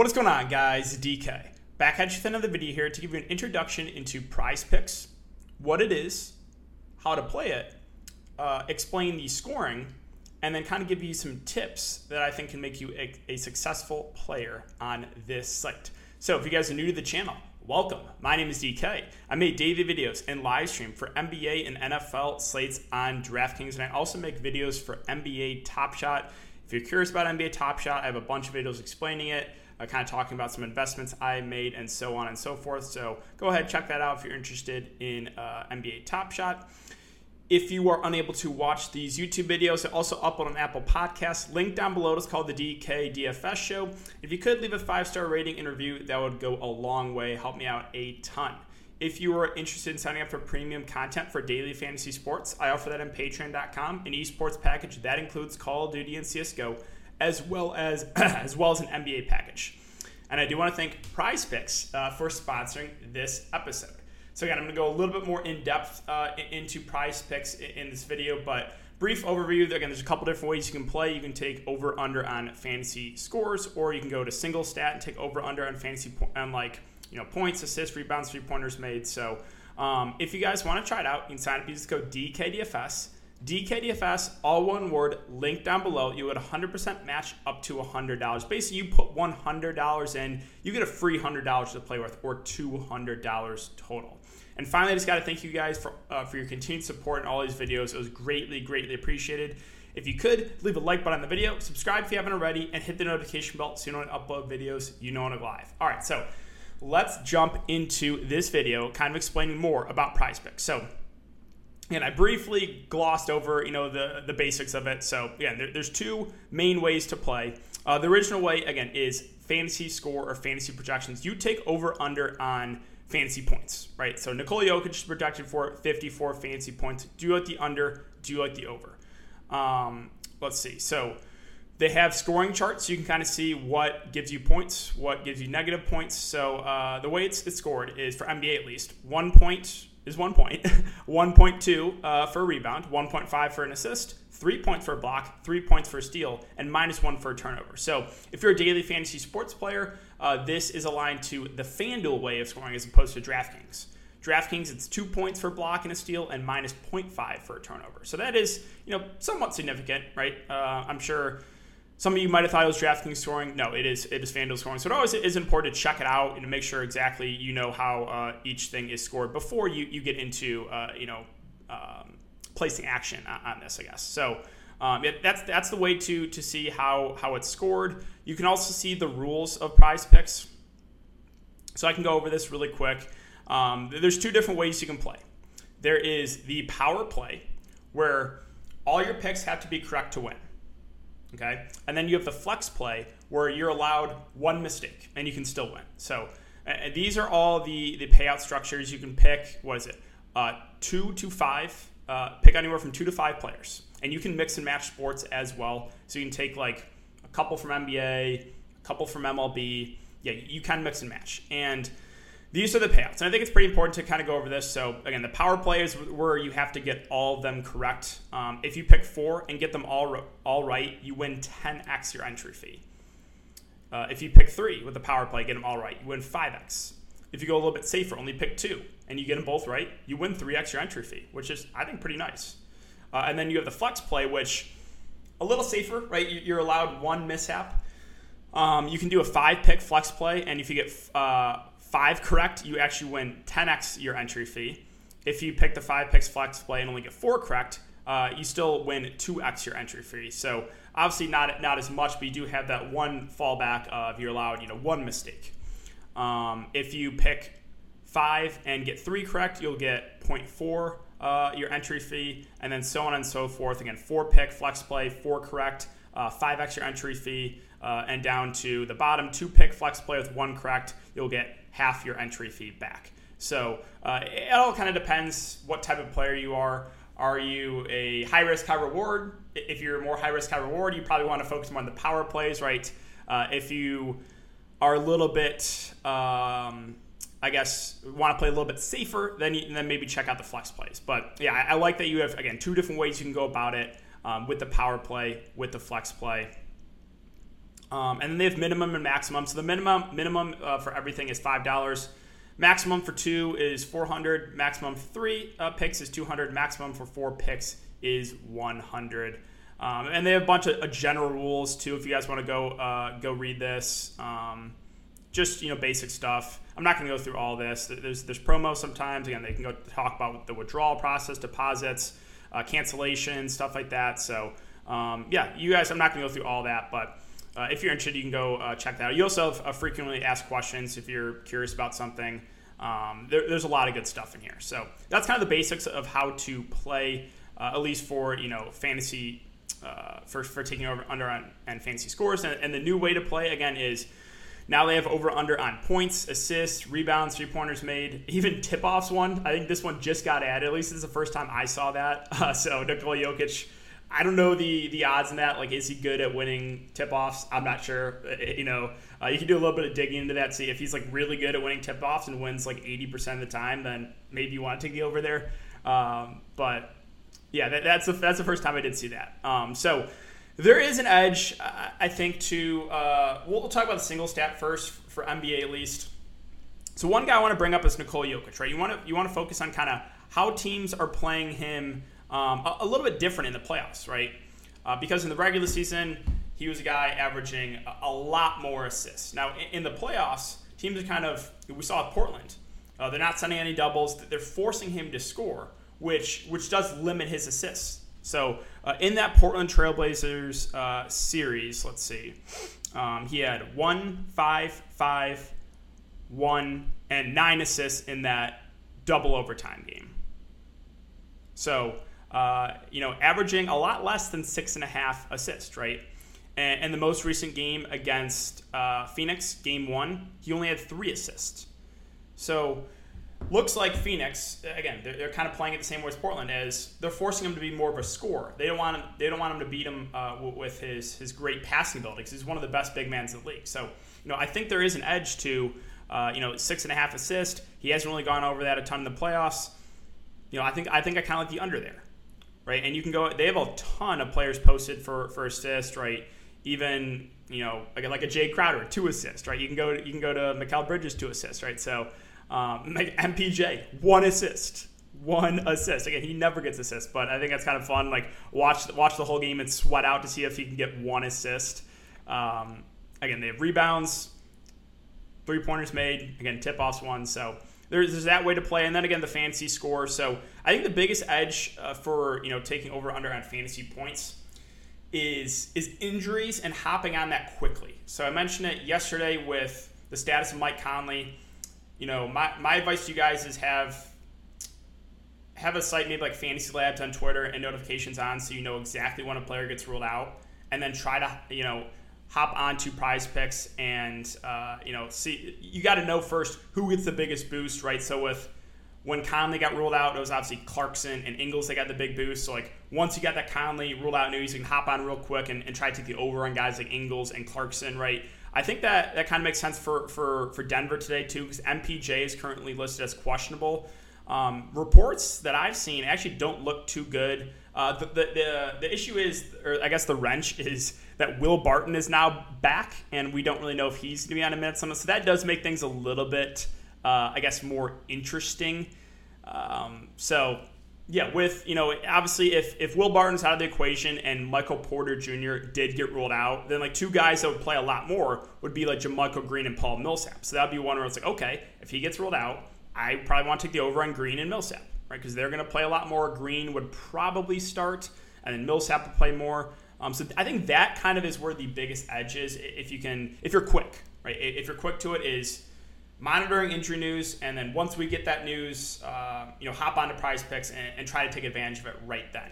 What is going on, guys? DK. Back at you with another video here to give you an introduction into prize picks, what it is, how to play it, uh, explain the scoring, and then kind of give you some tips that I think can make you a, a successful player on this site. So, if you guys are new to the channel, welcome. My name is DK. I make daily videos and live stream for NBA and NFL slates on DraftKings, and I also make videos for NBA Top Shot. If you're curious about NBA Top Shot, I have a bunch of videos explaining it, uh, kind of talking about some investments I made, and so on and so forth. So go ahead, check that out if you're interested in uh, NBA Top Shot. If you are unable to watch these YouTube videos, I also upload on Apple Podcasts. Link down below is called the DK DFS Show. If you could leave a five star rating and review, that would go a long way, help me out a ton. If you are interested in signing up for premium content for daily fantasy sports, I offer that on patreon.com, an esports package that includes Call of Duty and CSGO, as well as as well as an NBA package. And I do want to thank Prize Picks uh, for sponsoring this episode. So again, I'm going to go a little bit more in depth uh, into prize picks in this video, but brief overview. Again, there's a couple different ways you can play. You can take over under on fantasy scores, or you can go to single stat and take over under on fantasy on like you know points, assists, rebounds, three pointers made. So um, if you guys want to try it out, you can sign up. You just go DKDFS. DKDFS, all one word, link down below. You get 100% match up to $100. Basically, you put $100 in, you get a free $100 to play with, or $200 total. And finally, I just got to thank you guys for, uh, for your continued support in all these videos. It was greatly, greatly appreciated. If you could, leave a like button on the video, subscribe if you haven't already, and hit the notification bell so you know when I upload videos, you know when I'm live. All right, so let's jump into this video, kind of explaining more about prize picks. So, and I briefly glossed over, you know, the, the basics of it. So, again, there, there's two main ways to play. Uh, the original way, again, is fantasy score or fantasy projections. You take over under on fantasy points, right? So Nikola Jokic is projected for 54 fantasy points. Do you like the under? Do you like the over? Um, let's see. So they have scoring charts. So you can kind of see what gives you points, what gives you negative points. So uh, the way it's, it's, scored is for NBA at least one point is one point, 1.2 uh, for a rebound, 1.5 for an assist, three points for a block, three points for a steal, and minus one for a turnover. So if you're a daily fantasy sports player, uh, this is aligned to the FanDuel way of scoring as opposed to DraftKings. DraftKings, it's two points for block and a steal and minus 0.5 for a turnover. So that is, you know, somewhat significant, right? Uh, I'm sure some of you might have thought it was DraftKings scoring. No, it is it is FanDuel scoring. So it always is important to check it out and make sure exactly you know how uh, each thing is scored before you, you get into, uh, you know, um, placing action on, on, this, I guess. So um, it, that's that's the way to to see how how it's scored. You can also see the rules of Prize Picks. So I can go over this really quick. Um, there's two different ways you can play. There is the power play, where all your picks have to be correct to win. Okay, and then you have the flex play, where you're allowed one mistake and you can still win. So uh, these are all the the payout structures. You can pick what is it, uh, two to five. Uh, pick anywhere from two to five players and you can mix and match sports as well. So you can take like a couple from NBA, a couple from MLB. Yeah, you can mix and match. And these are the payouts. And I think it's pretty important to kind of go over this. So again, the power play is where you have to get all of them correct. Um, if you pick four and get them all all right, you win 10x your entry fee. Uh, if you pick three with the power play, get them all right, you win 5x. If you go a little bit safer, only pick two, and you get them both right, you win 3x your entry fee, which is, I think, pretty nice. Uh, and then you have the flex play, which a little safer, right? You're allowed one mishap. Um, you can do a five pick flex play, and if you get uh, five correct, you actually win 10x your entry fee. If you pick the five picks flex play and only get four correct, uh, you still win 2x your entry fee. So obviously not not as much, but you do have that one fallback of you're allowed you know one mistake. Um, if you pick five and get three correct, you'll get 0.4 uh, your entry fee, and then so on and so forth. Again, four pick, flex play, four correct, uh, five extra entry fee, uh, and down to the bottom, two pick, flex play with one correct, you'll get half your entry fee back. So uh, it all kind of depends what type of player you are. Are you a high risk, high reward? If you're more high risk, high reward, you probably want to focus more on the power plays, right? Uh, if you are a little bit um, I guess want to play a little bit safer, then you, then maybe check out the flex plays. But yeah, I, I, like that you have again two different ways you can go about it um, with the power play, with the flex play. Um, and then they have minimum and maximum. So the minimum minimum uh, for everything is five dollars. Maximum for two is 400. Maximum for three uh, picks is 200. Maximum for four picks is 100. Um, and they have a bunch of uh, general rules too. If you guys want to go uh, go read this, um, just you know basic stuff. I'm not going to go through all this. There's there's promos sometimes. Again, they can go talk about the withdrawal process, deposits, uh, cancellations, stuff like that. So um, yeah, you guys, I'm not going to go through all that, but uh, if you're interested, you can go uh, check that out. You also have uh, frequently asked questions if you're curious about something. Um, there, there's a lot of good stuff in here. So that's kind of the basics of how to play, uh, at least for you know fantasy, uh, for, for taking over under on, and fantasy scores. And, and the new way to play again is now they have over under on points, assists, rebounds, three pointers made, even tip offs. One I think this one just got added. At least this is the first time I saw that. Uh, so Nikola Jokic I don't know the the odds in that. Like, is he good at winning tip offs? I'm not sure. Uh, you know, uh, you can do a little bit of digging into that. See if he's like really good at winning tip offs and wins like 80% of the time, then maybe you want to take the over there. Um, but yeah, that, that's the, that's the first time I did see that. Um, so there is an edge, I think. To uh, we'll, we'll talk about the single stat first for NBA at least. So one guy I want to bring up is Nikola Jokic, right? You want to you want to focus on kind of how teams are playing him um, a, a, little bit different in the playoffs, right? Uh, because in the regular season, he was a guy averaging a, a lot more assists. Now, in, in, the playoffs, teams are kind of, we saw Portland, uh, they're not sending any doubles, they're forcing him to score, which, which does limit his assists. So uh, in that Portland Trailblazers uh, series, let's see, um, he had one, five, five, one, and nine assists in that double overtime game. So uh, you know, averaging a lot less than six and a half assists, right? And, and the most recent game against uh, Phoenix, game one, he only had three assists. So looks like Phoenix again. They're, they're, kind of playing it the same way as Portland is. They're forcing him to be more of a scorer. They don't want him. They don't want him to beat him uh, with his his great passing ability because he's one of the best big men in the league. So you know, I think there is an edge to uh, you know six and a half assists. He hasn't really gone over that a ton in the playoffs. You know, I think I think I kind of like the under there right? And you can go. They have a ton of players posted for for assist, right? Even you know like, like a Jae Crowder, two assists, right? You can go you can go to Mikal Bridges, two assists, right? So um, MPJ, one assist, one assist. Again, he never gets assists, but I think that's kind of fun. Like watch watch the whole game and sweat out to see if he can get one assist. Um, again, they have rebounds, three pointers made. Again, tip offs one. So there's, there's that way to play, and then again the fantasy score. So I think the biggest edge uh, for you know taking over under on fantasy points is is injuries and hopping on that quickly. So I mentioned it yesterday with the status of Mike Conley. You know, my, my advice to you guys is have have a site maybe like Fantasy Labs on Twitter and notifications on so you know exactly when a player gets ruled out, and then try to you know hop onto prize picks and uh, you know see you got to know first who gets the biggest boost right? So with when Conley got ruled out it was obviously Clarkson and Ingles that got the big boost. So like once you got that Conley ruled out news you can hop on real quick and, and try to take the over on guys like Ingles and Clarkson right? I think that that kind of makes sense for for for Denver today too because MPJ is currently listed as questionable. Um, reports that I've seen actually don't look too good. Uh, the, the, the, the issue is, or I guess the wrench is that Will Barton is now back, and we don't really know if he's going to be on a minute summit. So that does make things a little bit, uh, I guess, more interesting. Um, so yeah, with you know, obviously, if if Will Barton's out of the equation and Michael Porter Jr. did get ruled out, then like two guys that would play a lot more would be like JaMychal Green and Paul Millsap. So that'd be one where it's like, okay, if he gets ruled out, I probably want to take the over on Green and Millsap, right? Because they're going to play a lot more. Green would probably start, and then Millsap would play more. Um, so I think that kind of is where the biggest edge is. If you can, if you're quick, right? If you're quick to it, is monitoring injury news, and then once we get that news, uh, you know, hop onto Prize Picks and, and, try to take advantage of it right then.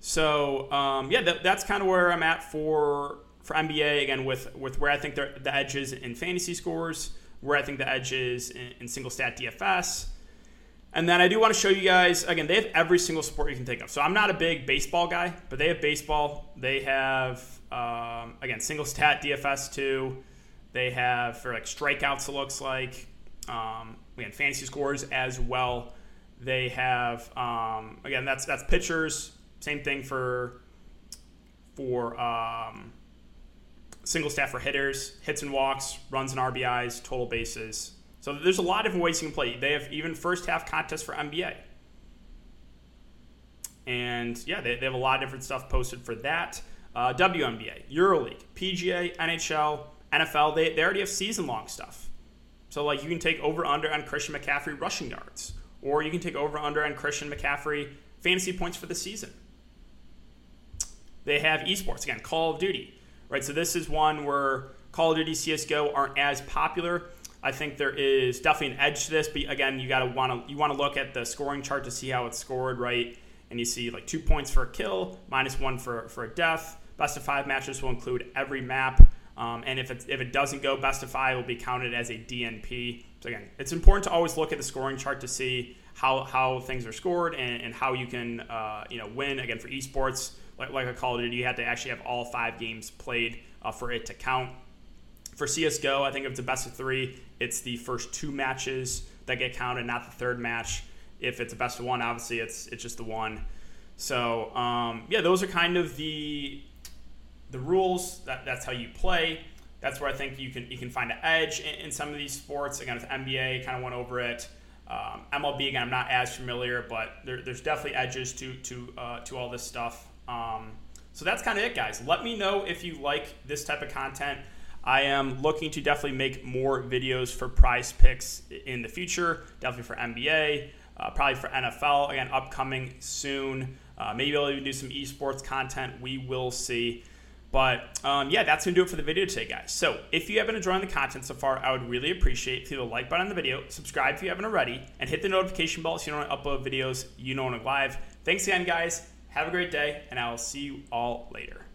So um, yeah, that, that's kind of where I'm at for for NBA again with with where I think the edge is in fantasy scores, where I think the edge is in, in single stat DFS. And then I do want to show you guys again. They have every single sport you can think of. So I'm not a big baseball guy, but they have baseball. They have um, again single stat DFS too. They have for like strikeouts. It looks like um, again fantasy scores as well. They have um, again that's that's pitchers. Same thing for for um, single stat for hitters, hits and walks, runs and RBIs, total bases. So there's a lot of different ways you can play. They have even first half contests for NBA. And yeah, they, they have a lot of different stuff posted for that. Uh, WNBA, EuroLeague, PGA, NHL, NFL, they, they already have season long stuff. So like you can take over under on Christian McCaffrey rushing yards, or you can take over under on Christian McCaffrey fantasy points for the season. They have esports again, Call of Duty, right? So this is one where Call of Duty, CS:GO aren't as popular. I think there is definitely an edge to this, but again, you gotta want to you want to look at the scoring chart to see how it's scored, right? And you see like two points for a kill, minus one for for a death. Best of five matches will include every map, um, and if it if it doesn't go best of five, it will be counted as a DNP. So again, it's important to always look at the scoring chart to see how how things are scored and, and how you can uh, you know win. Again, for esports, like, like a Call of Duty, you have to actually have all five games played uh, for it to count. For CSGO, I think if it's a best of three, it's the first two matches that get counted, not the third match. If it's a best of one, obviously it's it's just the one. So um, yeah, those are kind of the the rules. That, that's how you play. That's where I think you can you can find an edge in, in some of these sports. Again, with NBA, kind of went over it. Um, MLB again, I'm not as familiar, but there, there's definitely edges to to uh, to all this stuff. Um, so that's kind of it, guys. Let me know if you like this type of content. I am looking to definitely make more videos for prize picks in the future, definitely for NBA, uh, probably for NFL. Again, upcoming soon. Uh, maybe I'll even do some esports content. We will see. But um, yeah, that's going to do it for the video today, guys. So if you have been enjoying the content so far, I would really appreciate if you hit the like button on the video, subscribe if you haven't already, and hit the notification bell so you don't upload videos you know when I'm live. Thanks again, guys. Have a great day, and I will see you all later.